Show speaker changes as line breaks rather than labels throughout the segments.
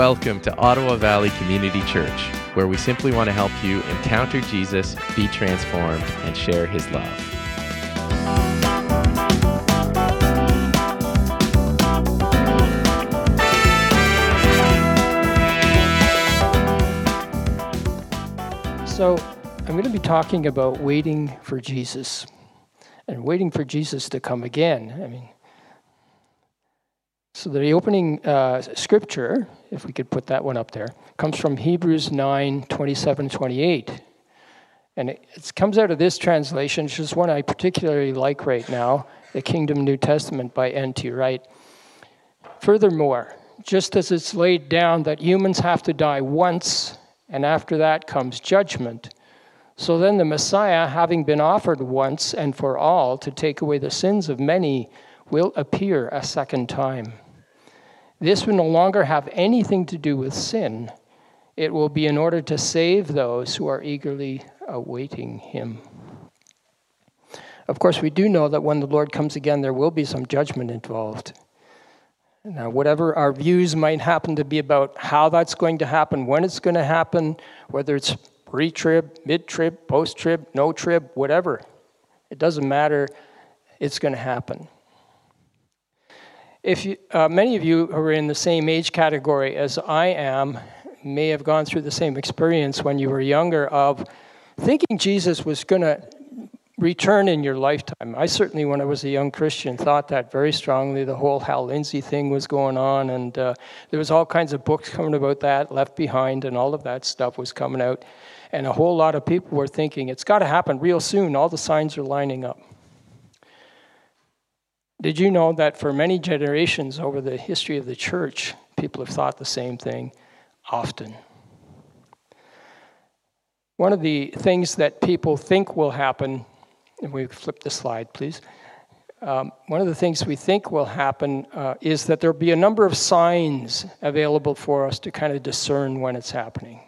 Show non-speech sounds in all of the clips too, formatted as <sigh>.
Welcome to Ottawa Valley Community Church, where we simply want to help you encounter Jesus, be transformed, and share his love.
So, I'm going to be talking about waiting for Jesus and waiting for Jesus to come again. I mean, so the opening uh, scripture, if we could put that one up there, comes from Hebrews 9 27 28. And it, it comes out of this translation, which is one I particularly like right now the Kingdom New Testament by N.T. Wright. Furthermore, just as it's laid down that humans have to die once, and after that comes judgment, so then the Messiah, having been offered once and for all to take away the sins of many, will appear a second time. This will no longer have anything to do with sin. It will be in order to save those who are eagerly awaiting him. Of course, we do know that when the Lord comes again, there will be some judgment involved. Now, whatever our views might happen to be about how that's going to happen, when it's going to happen, whether it's pre trib, mid trib, post trib, no trib, whatever, it doesn't matter, it's going to happen. If you, uh, many of you who are in the same age category as I am may have gone through the same experience when you were younger of thinking Jesus was going to return in your lifetime. I certainly, when I was a young Christian, thought that very strongly. The whole Hal Lindsey thing was going on, and uh, there was all kinds of books coming about that, Left Behind, and all of that stuff was coming out. And a whole lot of people were thinking, it's got to happen real soon. All the signs are lining up. Did you know that for many generations over the history of the church, people have thought the same thing often? One of the things that people think will happen, and we flip the slide, please. Um, one of the things we think will happen uh, is that there'll be a number of signs available for us to kind of discern when it's happening.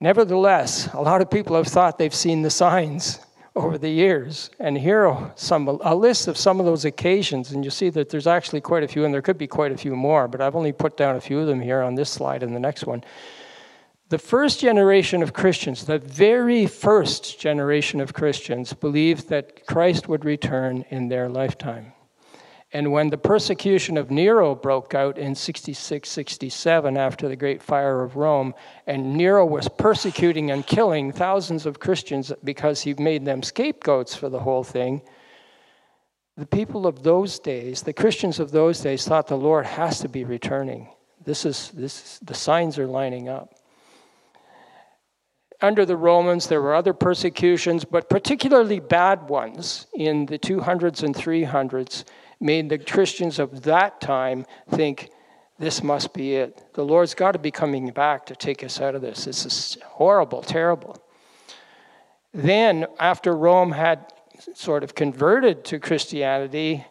Nevertheless, a lot of people have thought they've seen the signs over the years. And here are some a list of some of those occasions, and you see that there's actually quite a few, and there could be quite a few more, but I've only put down a few of them here on this slide and the next one. The first generation of Christians, the very first generation of Christians, believed that Christ would return in their lifetime. And when the persecution of Nero broke out in 66 67 after the Great Fire of Rome, and Nero was persecuting and killing thousands of Christians because he made them scapegoats for the whole thing, the people of those days, the Christians of those days, thought the Lord has to be returning. This is, this, the signs are lining up. Under the Romans, there were other persecutions, but particularly bad ones in the 200s and 300s made the Christians of that time think this must be it. The Lord's got to be coming back to take us out of this. This is horrible, terrible. Then, after Rome had sort of converted to Christianity,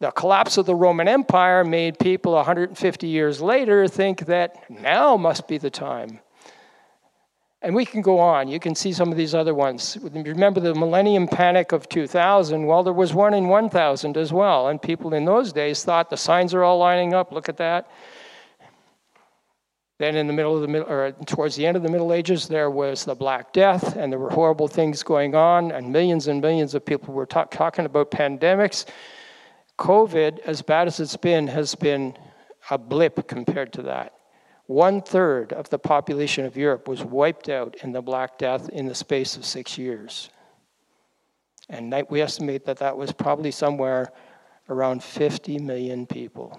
the collapse of the Roman Empire made people 150 years later think that now must be the time. And we can go on. You can see some of these other ones. Remember the millennium panic of 2000? Well, there was one in 1000 as well. And people in those days thought the signs are all lining up. Look at that. Then, in the middle of the middle, or towards the end of the Middle Ages, there was the Black Death, and there were horrible things going on, and millions and millions of people were talk, talking about pandemics. COVID, as bad as it's been, has been a blip compared to that. One third of the population of Europe was wiped out in the Black Death in the space of six years. And we estimate that that was probably somewhere around 50 million people.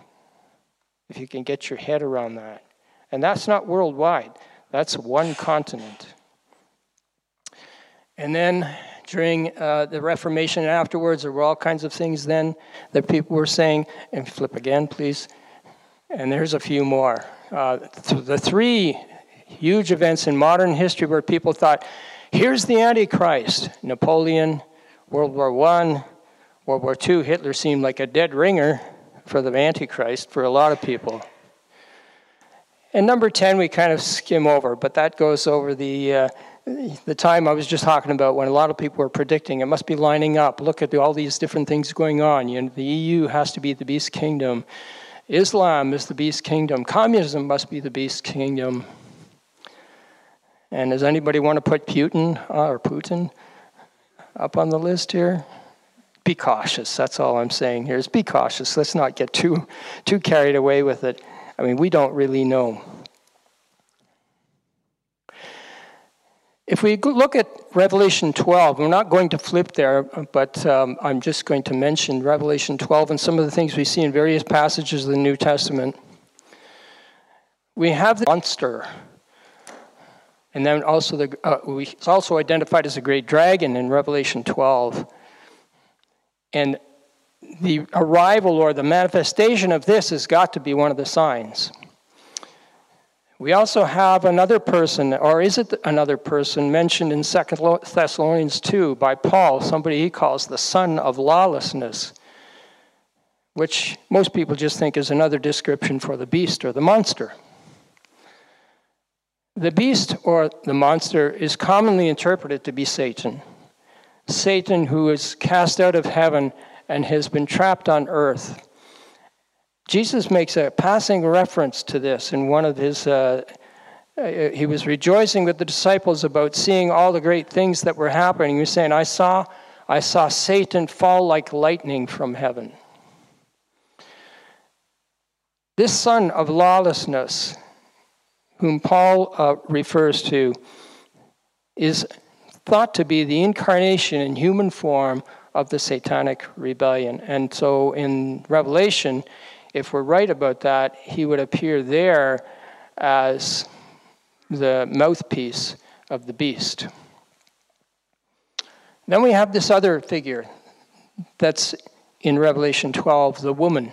If you can get your head around that. And that's not worldwide, that's one continent. And then during uh, the Reformation and afterwards, there were all kinds of things then that people were saying. And flip again, please. And there's a few more uh, the three huge events in modern history where people thought, here's the Antichrist Napoleon, World War I, World War II. Hitler seemed like a dead ringer for the Antichrist for a lot of people. And number 10, we kind of skim over, but that goes over the, uh, the time I was just talking about when a lot of people were predicting it must be lining up. Look at the, all these different things going on. You know, the EU has to be the beast kingdom Islam is the beast kingdom. Communism must be the beast kingdom. And does anybody want to put Putin uh, or Putin up on the list here? Be cautious. That's all I'm saying here is be cautious. Let's not get too too carried away with it. I mean, we don't really know. If we look at Revelation 12, we're not going to flip there, but um, I'm just going to mention Revelation 12 and some of the things we see in various passages of the New Testament. We have the monster and then also, the, uh, it's also identified as a great dragon in Revelation 12. And the arrival or the manifestation of this has got to be one of the signs. We also have another person, or is it another person, mentioned in 2 Thessalonians 2 by Paul, somebody he calls the son of lawlessness, which most people just think is another description for the beast or the monster. The beast or the monster is commonly interpreted to be Satan. Satan, who is cast out of heaven and has been trapped on earth. Jesus makes a passing reference to this in one of his. Uh, uh, he was rejoicing with the disciples about seeing all the great things that were happening. He was saying, "I saw, I saw Satan fall like lightning from heaven." This son of lawlessness whom Paul uh, refers to, is thought to be the incarnation in human form of the satanic rebellion. And so in Revelation, if we're right about that, he would appear there as the mouthpiece of the beast. Then we have this other figure that's in Revelation 12, the woman.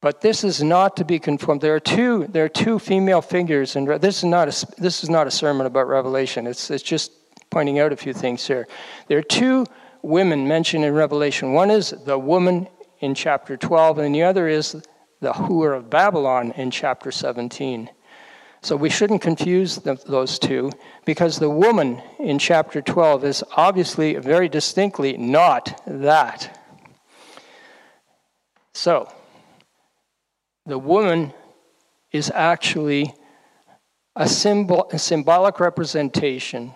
But this is not to be conformed. There are two, there are two female figures, and this is not a, this is not a sermon about Revelation. It's, it's just pointing out a few things here. There are two women mentioned in Revelation. One is the woman in chapter 12, and the other is the whore of Babylon in chapter 17. So we shouldn't confuse those two because the woman in chapter 12 is obviously very distinctly not that. So, the woman is actually a, symbol, a symbolic representation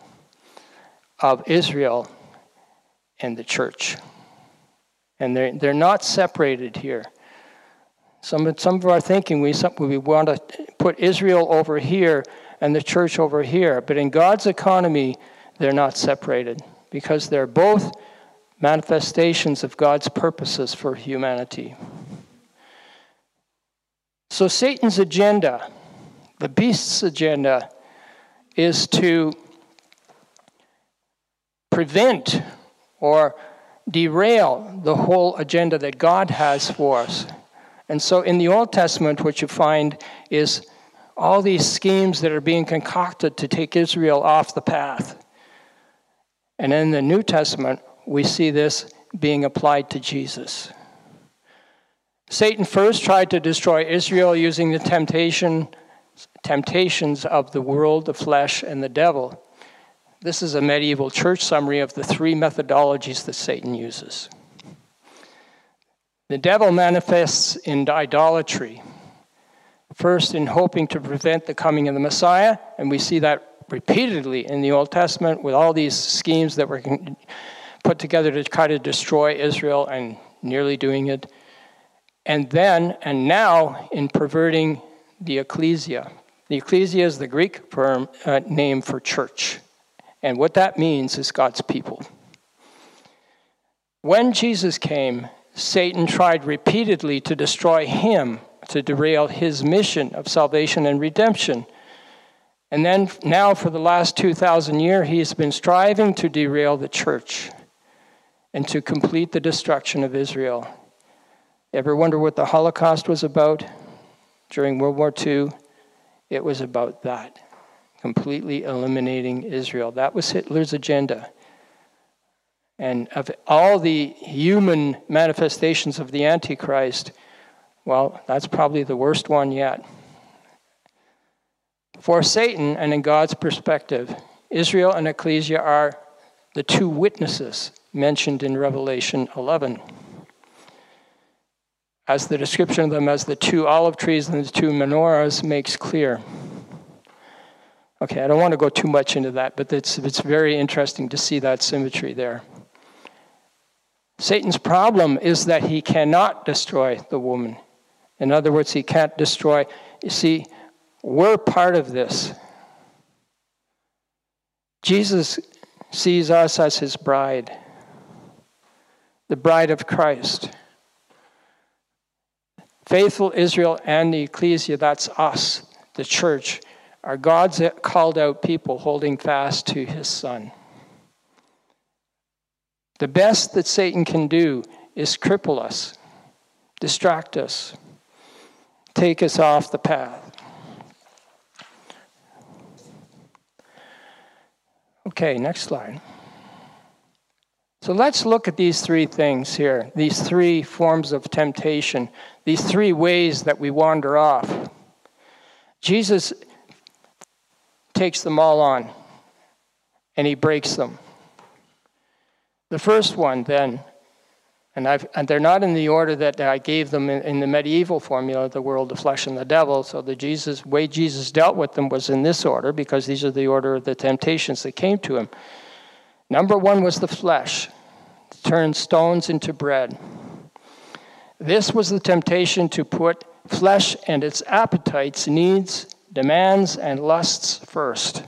of Israel and the church. And they're, they're not separated here. Some, some of our thinking, we, some, we want to put Israel over here and the church over here. But in God's economy, they're not separated because they're both manifestations of God's purposes for humanity. So Satan's agenda, the beast's agenda, is to prevent or derail the whole agenda that God has for us. And so in the Old Testament, what you find is all these schemes that are being concocted to take Israel off the path. And in the New Testament, we see this being applied to Jesus. Satan first tried to destroy Israel using the temptation, temptations of the world, the flesh, and the devil. This is a medieval church summary of the three methodologies that Satan uses. The devil manifests in idolatry, first in hoping to prevent the coming of the Messiah, and we see that repeatedly in the Old Testament with all these schemes that were put together to try to destroy Israel and nearly doing it and then and now in perverting the ecclesia. The ecclesia is the Greek term, uh, name for church. And what that means is God's people. When Jesus came, Satan tried repeatedly to destroy him, to derail his mission of salvation and redemption. And then, now for the last 2,000 years, he has been striving to derail the church and to complete the destruction of Israel. Ever wonder what the Holocaust was about during World War II? It was about that completely eliminating Israel. That was Hitler's agenda. And of all the human manifestations of the Antichrist, well, that's probably the worst one yet. For Satan, and in God's perspective, Israel and Ecclesia are the two witnesses mentioned in Revelation 11. as the description of them as the two olive trees and the two menorahs makes clear. Okay, I don't want to go too much into that, but it's, it's very interesting to see that symmetry there. Satan's problem is that he cannot destroy the woman. In other words, he can't destroy. You see, we're part of this. Jesus sees us as his bride, the bride of Christ. Faithful Israel and the ecclesia, that's us, the church, are God's called out people holding fast to his son. The best that Satan can do is cripple us, distract us, take us off the path. Okay, next slide. So let's look at these three things here, these three forms of temptation, these three ways that we wander off. Jesus takes them all on and he breaks them. The first one, then, and, and, they're not in the order that I gave them in, in, the medieval formula, the world, the flesh, and the devil. So the Jesus way Jesus dealt with them was in this order because these are the order of the temptations that came to him. Number one was the flesh, turn stones into bread. This was the temptation to put flesh and its appetites, needs, demands, and lusts first.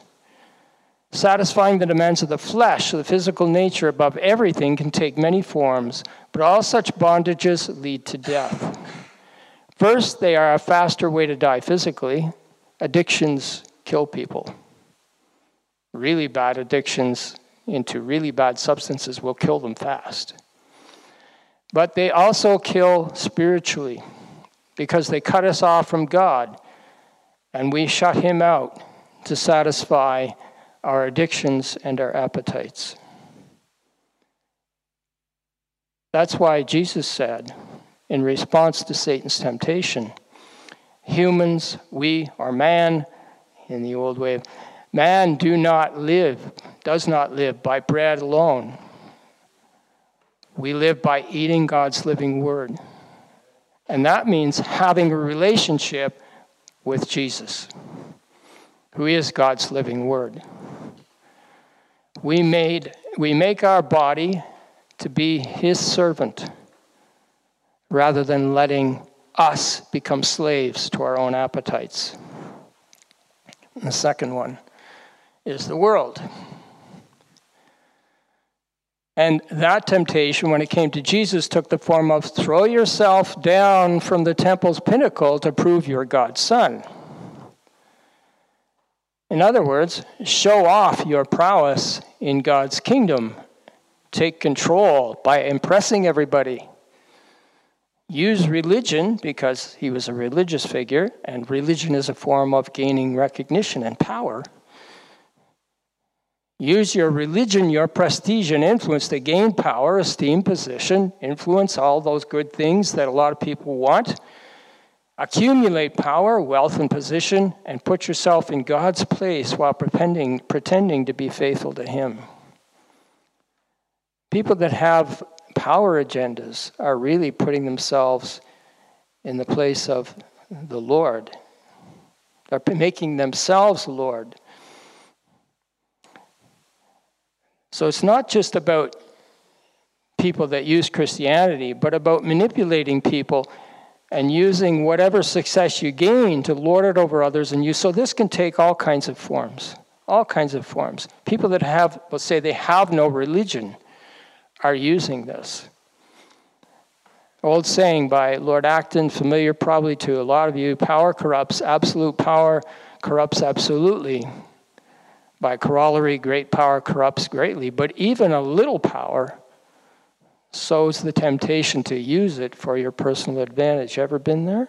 Satisfying the demands of the flesh, the physical nature above everything, can take many forms, but all such bondages lead to death. First, they are a faster way to die physically. Addictions kill people. Really bad addictions into really bad substances will kill them fast. But they also kill spiritually because they cut us off from God and we shut Him out to satisfy our addictions and our appetites. That's why Jesus said, in response to Satan's temptation, humans, we are man, in the old way, man do not live, does not live by bread alone. We live by eating God's living word. And that means having a relationship with Jesus, who is God's living word we made we make our body to be his servant rather than letting us become slaves to our own appetites. And the second one is the world. And that temptation, when it came to Jesus, took the form of throw yourself down from the temple's pinnacle to prove you're God's son. In other words, show off your prowess in God's kingdom. Take control by impressing everybody. Use religion because he was a religious figure, and religion is a form of gaining recognition and power. Use your religion, your prestige, and influence to gain power, esteem, position, influence, all those good things that a lot of people want accumulate power, wealth, and position, and put yourself in God's place while pretending, pretending to be faithful to Him. People that have power agendas are really putting themselves in the place of the Lord. They're making themselves Lord. So it's not just about people that use Christianity, but about manipulating people and using whatever success you gain to lord it over others and you. So this can take all kinds of forms all kinds of forms. People that have let's say they have no religion are using this. Old saying by lord acton familiar probably to a lot of you power corrupts absolute power corrupts absolutely by corollary great power corrupts greatly but even a little power sows the temptation to use it for your personal advantage. Ever been there?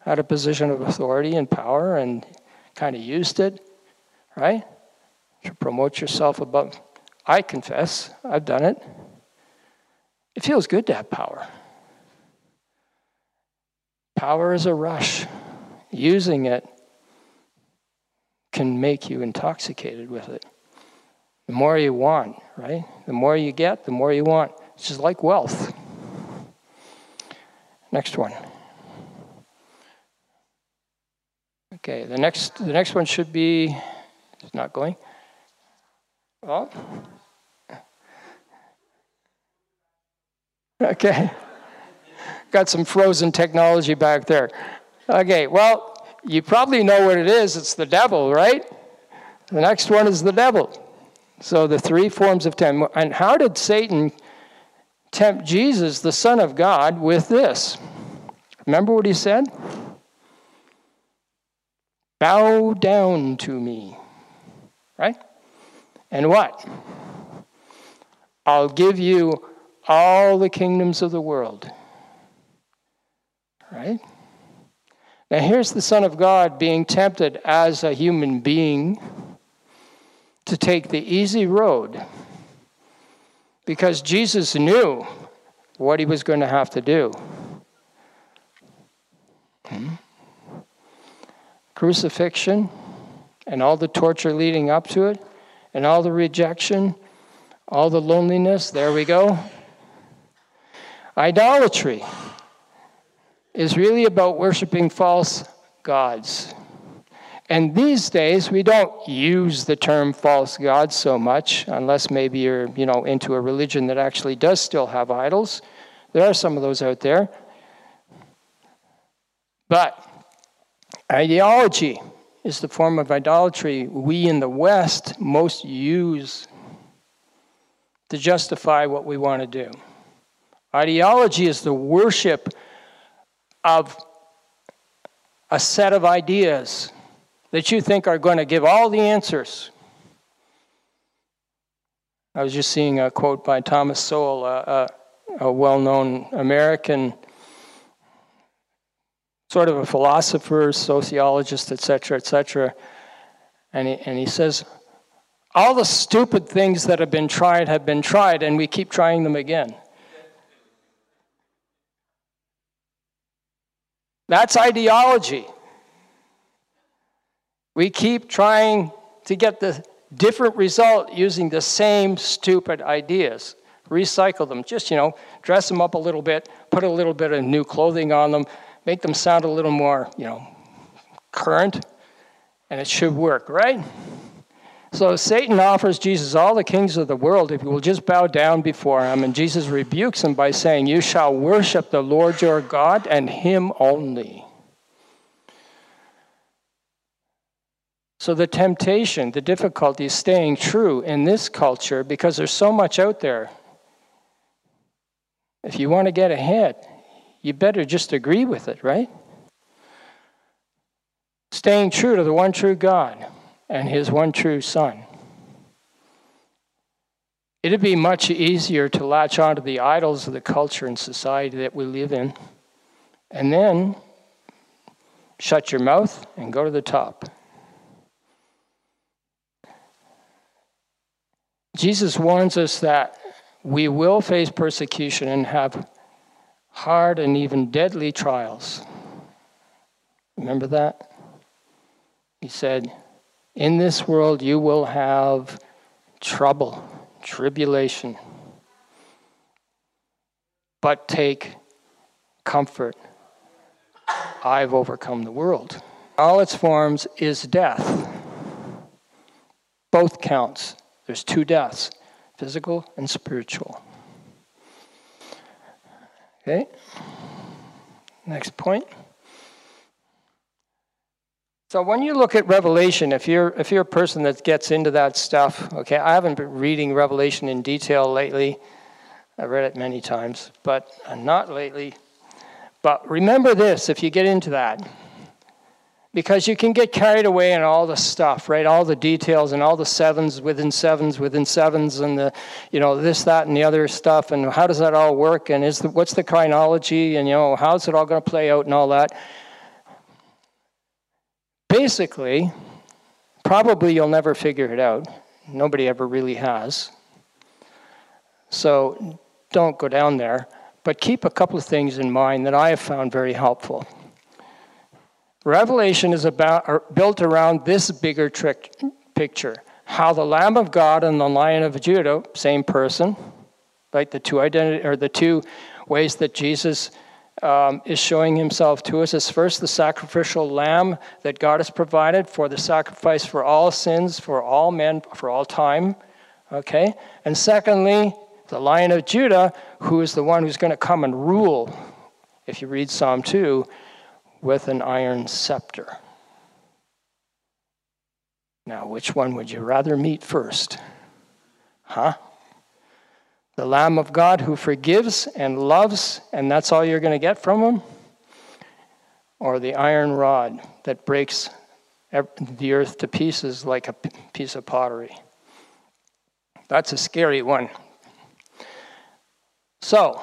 Had a position of authority and power and kind of used it, right? To promote yourself above. I confess, I've done it. It feels good to have power. Power is a rush. Using it can make you intoxicated with it. The more you want, right? The more you get, the more you want. It's just like wealth. Next one. Okay, the next the next one should be it's not going. Well. <laughs> Okay. Got some frozen technology back there. Okay, well, you probably know what it is. It's the devil, right? The next one is the devil. So the three forms of tempt. And how did Satan tempt Jesus, the Son of God, with this? Remember what he said? Bow down to me. Right? And what? I'll give you all the kingdoms of the world. Right? Now, here's the Son of God being tempted as a human being to take the easy road because Jesus knew what he was going to have to do. Hmm? Crucifixion and all the torture leading up to it, and all the rejection, all the loneliness, there we go. Idolatry is really about worshiping false gods. And these days, we don't use the term false gods so much, unless maybe you're, you know, into a religion that actually does still have idols. There are some of those out there. But ideology is the form of idolatry we in the West most use to justify what we want to do. Ideology is the worship of a set of ideas that you think are going to give all the answers. I was just seeing a quote by Thomas Sowell, a, a, a well known American, sort of a philosopher, sociologist, etc., etc. And and he says, All the stupid things that have been tried have been tried, and we keep trying them again. That's ideology. We keep trying to get the different result using the same stupid ideas. Recycle them. Just, you know, dress them up a little bit, put a little bit of new clothing on them, make them sound a little more, you know, current, and it should work, right? So Satan offers Jesus all the kings of the world if he will just bow down before him. And Jesus rebukes him by saying, You shall worship the Lord your God and him only. So, the temptation, the difficulty is staying true in this culture because there's so much out there. If you want to get ahead, you better just agree with it, right? Staying true to the one true God and his one true Son. It'd be much easier to latch onto the idols of the culture and society that we live in, and then shut your mouth and go to the top. Jesus warns us that we will face persecution and have hard and even deadly trials. Remember that? He said, In this world you will have trouble, tribulation. But take comfort. I've overcome the world. All its forms is death. Both counts. There's two deaths physical and spiritual. Okay? Next point. So when you look at Revelation, if you're if you're a person that gets into that stuff, okay, I haven't been reading Revelation in detail lately. I've read it many times, but not lately. But remember this if you get into that because you can get carried away in all the stuff right all the details and all the sevens within sevens within sevens and the you know this that and the other stuff and how does that all work and is the, what's the chronology and you know how's it all going to play out and all that basically probably you'll never figure it out. Nobody ever really has. So don't go down there. But keep a couple of things in mind that i have found very helpful. Revelation is about, built around this bigger trick, picture. How the Lamb of God and the Lion of Judah, same person, right? The two identity or the two ways that Jesus um, is showing himself to us as first the sacrificial lamb that God has provided for the sacrifice for all sins, for all men, for all time. Okay? And secondly, the lion of Judah, who is the one who's going to come and rule, if you read Psalm 2, with an iron scepter. Now, which one would you rather meet first? Huh? The Lamb of God who forgives and loves, and that's all you're going to get from him? Or the iron rod that breaks the earth to pieces like a piece of pottery? That's a scary one. So,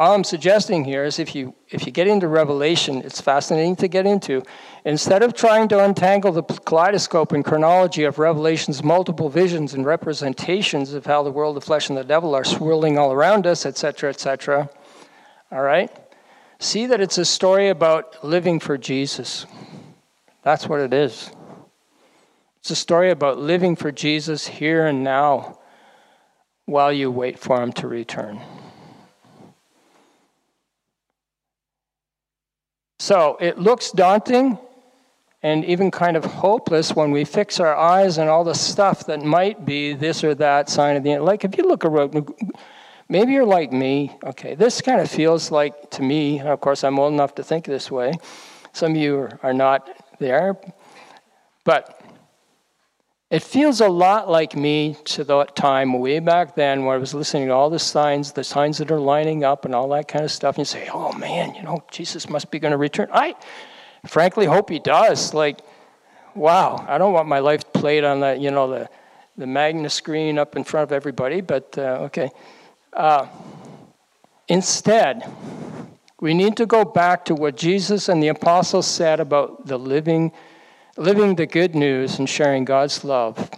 all I'm suggesting here is if you if you get into Revelation, it's fascinating to get into. Instead of trying to untangle the kaleidoscope and chronology of Revelation's multiple visions and representations of how the world, the flesh, and the devil are swirling all around us, etc., etc., all right, see that it's a story about living for Jesus. That's what it is. It's a story about living for Jesus here and now while you wait for him to return. So it looks daunting and even kind of hopeless when we fix our eyes on all the stuff that might be this or that sign of the end. Like if you look around, maybe you're like me. Okay, this kind of feels like to me, of course, I'm old enough to think this way. Some of you are not there. But it feels a lot like me to that time way back then where I was listening to all the signs, the signs that are lining up and all that kind of stuff. And you say, oh man, you know, Jesus must be going to return. I frankly hope he does. Like, wow, I don't want my life played on the, you know, the, the Magna screen up in front of everybody, but uh, okay. Uh, instead, we need to go back to what Jesus and the apostles said about the living living the good news and sharing God's love.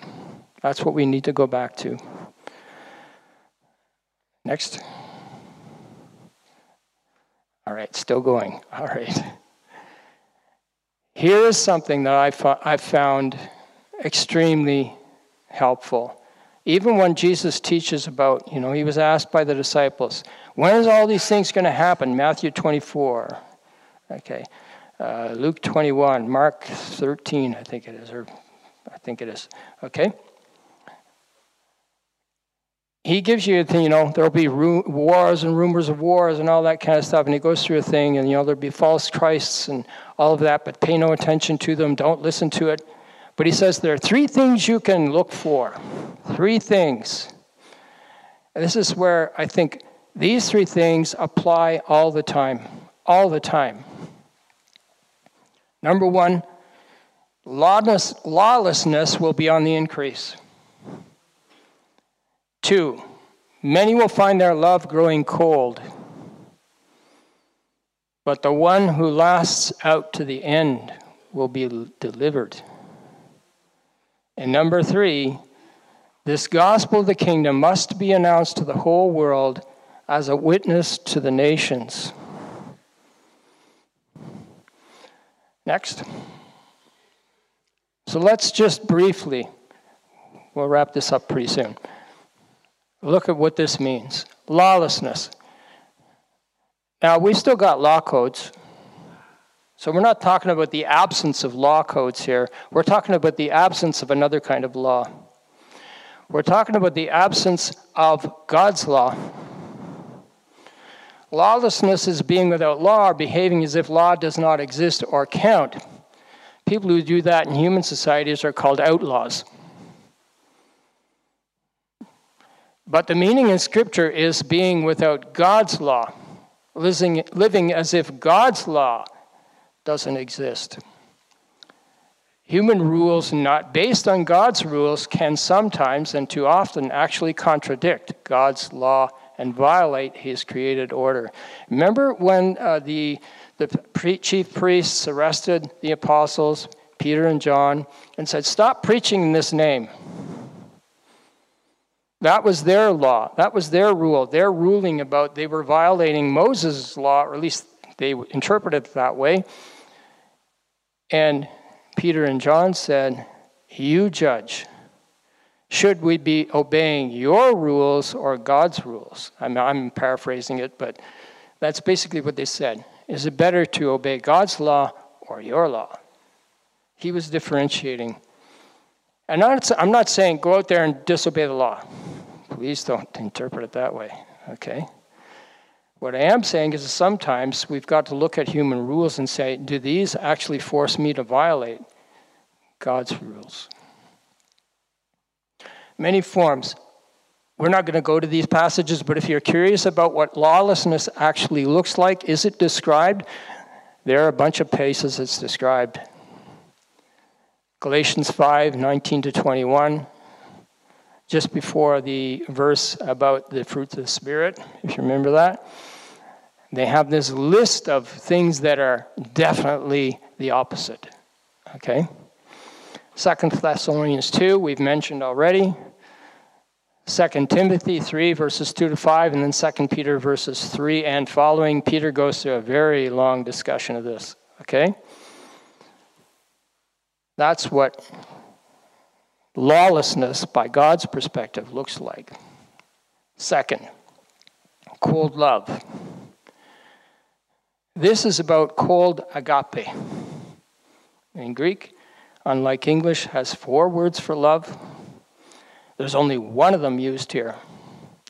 That's what we need to go back to. Next. All right, still going. All right. Here is something that I, I found extremely helpful. Even when Jesus teaches about, you know, he was asked by the disciples, when is all these things going to happen? Matthew 24. Okay uh, Luke 21, Mark 13, I think it is, or I think it is. Okay? He gives you, a thing, you know, there'll be wars and rumors of wars and all that kind of stuff. And he goes through a thing, and, you know, there'll be false Christs and all of that, but pay no attention to them. Don't listen to it. But he says there are three things you can look for. Three things. And this is where I think these three things apply all the time. All the time. Number one, lawlessness will be on the increase. Two, many will find their love growing cold. But the one who lasts out to the end will be delivered. And number three, this gospel of the kingdom must be announced to the whole world as a witness to the nations. Next. So let's just briefly, we'll wrap this up pretty soon. Look at what this means lawlessness. Now, we've still got law codes. So we're not talking about the absence of law codes here. We're talking about the absence of another kind of law. We're talking about the absence of God's law. Lawlessness is being without law or behaving as if law does not exist or count. People who do that in human societies are called outlaws. But the meaning in Scripture is being without God's law, living, living as if God's law doesn't exist. Human rules not based on God's rules can sometimes and too often actually contradict God's law and violate his created order. Remember when uh, the, the pre- chief priests arrested the apostles, Peter and John, and said, Stop preaching in this name. That was their law. That was their rule. Their ruling about they were violating Moses' law, or at least they interpreted it that way. And Peter and John said, You judge. Should we be obeying your rules or God's rules? I'm, I'm paraphrasing it, but That's basically what they said. Is it better to obey God's law or your law? He was differentiating. And I'm not saying go out there and disobey the law. Please don't interpret it that way, okay? What I am saying is sometimes we've got to look at human rules and say, do these actually force me to violate God's rules? Many forms. We're not going to go to these passages, but if you're curious about what lawlessness actually looks like, is it described? There are a bunch of places it's described. Galatians 5 19 to 21, just before the verse about the fruits of the Spirit, if you remember that. They have this list of things that are definitely the opposite. Okay? Second Thessalonians 2, we've mentioned already. 2 Timothy 3, verses 2 to 5, and then 2 Peter, verses 3 and following. Peter goes through a very long discussion of this. Okay? That's what lawlessness, by God's perspective, looks like. Second, cold love. This is about cold agape. In Greek, unlike English, has four words for love. There's only one of them used here,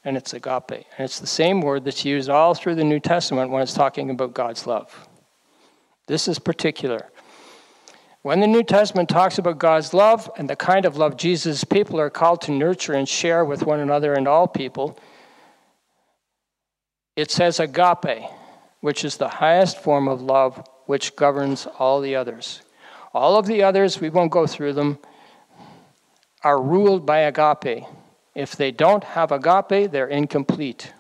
and it's agape. And it's the same word that's used all through the New Testament when it's talking about God's love. This is particular. When the New Testament talks about God's love and the kind of love Jesus' people are called to nurture and share with one another and all people, it says agape, which is the highest form of love which governs all the others. All of the others, we won't go through them, are ruled by agape. If they don't have agape, they're incomplete.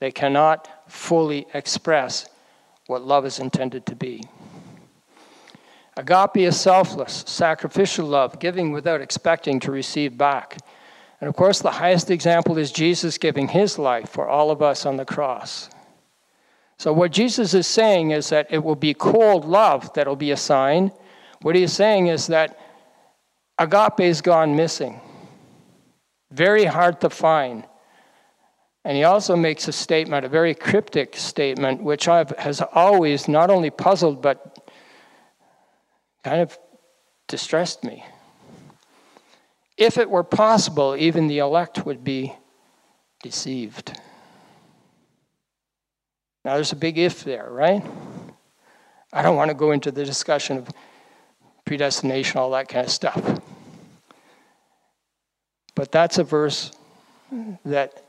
They cannot fully express what love is intended to be. Agape is selfless, sacrificial love, giving without expecting to receive back. And of course, the highest example is Jesus giving his life for all of us on the cross. So, what Jesus is saying is that it will be cold love that'll be a sign. What he's saying is that agape has gone missing, very hard to find. And he also makes a statement, a very cryptic statement, which I've, has always not only puzzled but kind of distressed me. If it were possible, even the elect would be deceived. Now, there's a big if there, right? I don't want to go into the discussion of predestination, all that kind of stuff. But that's a verse that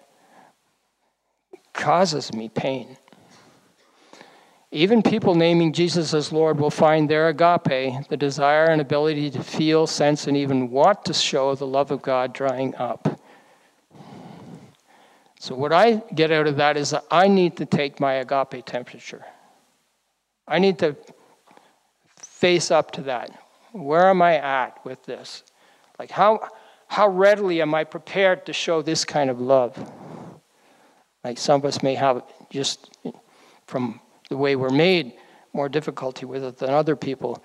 causes me pain. Even people naming Jesus as Lord will find their agape, the desire and ability to feel, sense, and even want to show the love of God drying up. So, what I get out of that is that I need to take my agape temperature. I need to face up to that. Where am I at with this? Like, how, how readily am I prepared to show this kind of love? Like, some of us may have just from the way we're made, more difficulty with it than other people,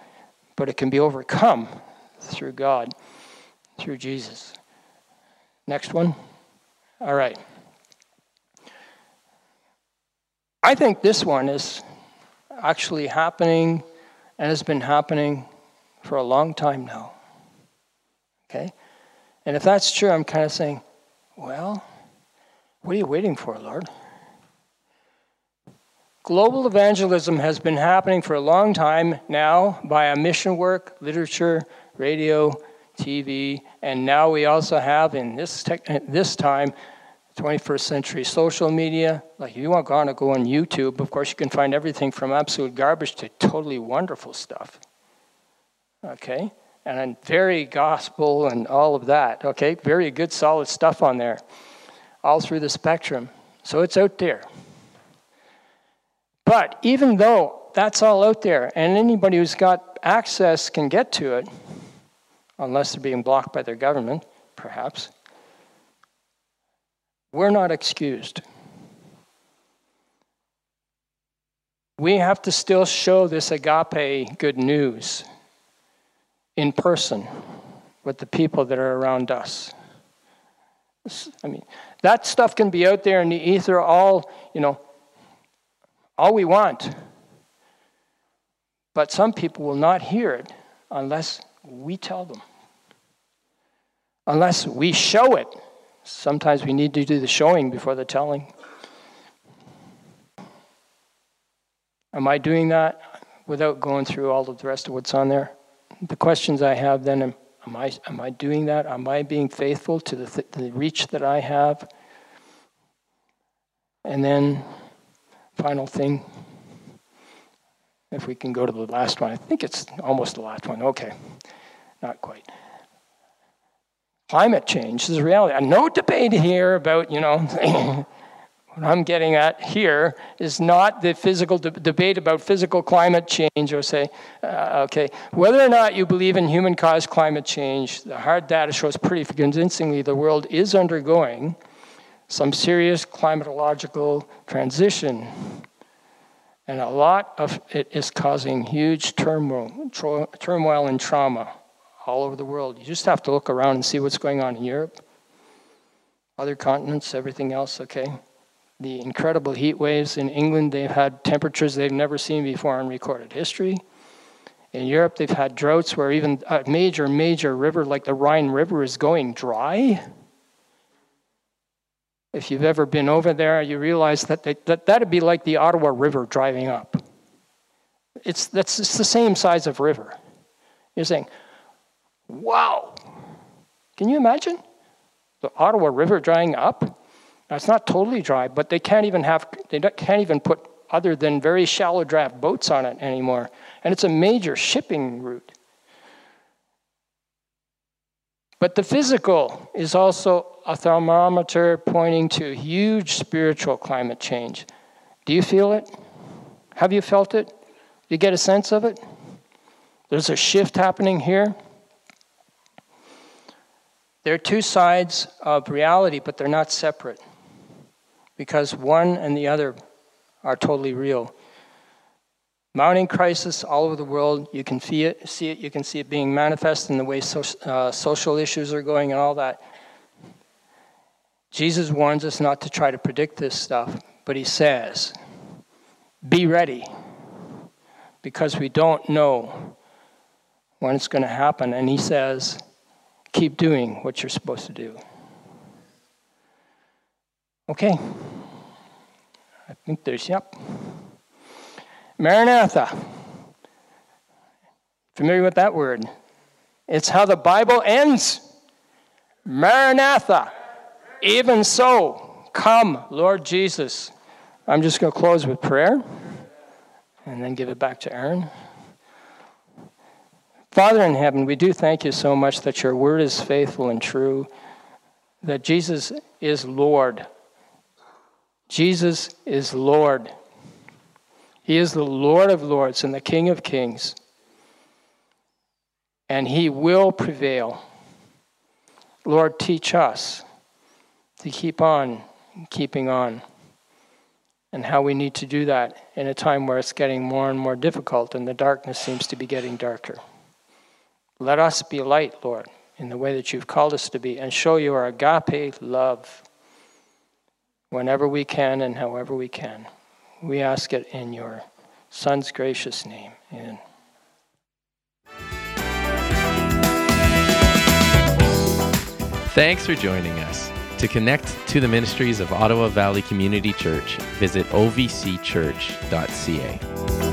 but it can be overcome through God, through Jesus. Next one. All right. I think this one is actually happening and has been happening for a long time now. Okay? And if that's true, I'm kind of saying, well, what are you waiting for, Lord? Global evangelism has been happening for a long time now via mission work, literature, radio, TV, and now we also have in this, tech, this time, 21st century social media. Like if you want to go on YouTube, of course you can find everything from absolute garbage to totally wonderful stuff. Okay? And very gospel and all of that. Okay? Very good, solid stuff on there. All through the spectrum. So it's out there. But even though that's all out there, and anybody who's got access can get to it, unless they're being blocked by their government, perhaps, we're not excused. We have to still show this agape good news in person with the people that are around us. I mean, that stuff can be out there in the ether all, you know, all we want. But some people will not hear it unless we tell them, unless we show it. Sometimes we need to do the showing before the telling. Am I doing that without going through all of the rest of what's on there? The questions I have then am, am I, am I doing that? Am I being faithful to the, th- the reach that I have? And then, final thing, if we can go to the last one, I think it's almost the last one. Okay, not quite. Climate change is a reality. Uh, no debate here about, you know, <laughs> what I'm getting at here is not the physical de- debate about physical climate change, or say, uh, okay, whether or not you believe in human caused climate change, the hard data shows pretty convincingly the world is undergoing some serious climatological transition. And a lot of it is causing huge turmoil, turmoil and trauma all over the world. You just have to look around and see what's going on in Europe, other continents, everything else, okay? The incredible heat waves in England, they've had temperatures they've never seen before in recorded history. In Europe, they've had droughts where even a major, major river like the Rhine River is going dry. If you've ever been over there, you realize that they, that that'd be like the Ottawa River driving up. It's that's it's the same size of river. You're saying, "Wow!" Can you imagine the Ottawa River drying up? Now, it's not totally dry, but they can't even have they can't even put other than very shallow draft boats on it anymore, and it's a major shipping route. But the physical is also a thermometer pointing to huge spiritual climate change. Do you feel it? Have you felt it? Do you get a sense of it? There's a shift happening here. There are two sides of reality, but they're not separate because one and the other are totally real. Mounting crisis all over the world. You can see it. You can see it being manifest in the way so, uh, social issues are going and all that. Jesus warns us not to try to predict this stuff, but he says, be ready because we don't know when it's going to happen. And he says, keep doing what you're supposed to do. Okay. I think there's, yep. Maranatha. Familiar with that word? It's how the Bible ends. Maranatha. Even so, come, Lord Jesus. I'm just going to close with prayer and then give it back to Aaron. Father in heaven, we do thank you so much that your word is faithful and true, that Jesus is Lord. Jesus is Lord. He is the Lord of lords and the King of kings. And he will prevail. Lord, teach us to keep on keeping on, and how we need to do that in a time where it's getting more and more difficult and the darkness seems to be getting darker. Let us be light, Lord, in the way that you've called us to be, and show your agape love whenever we can and however we can. We ask it in your Son's gracious name. Amen.
Thanks for joining us. To connect to the ministries of Ottawa Valley Community Church, visit ovcchurch.ca.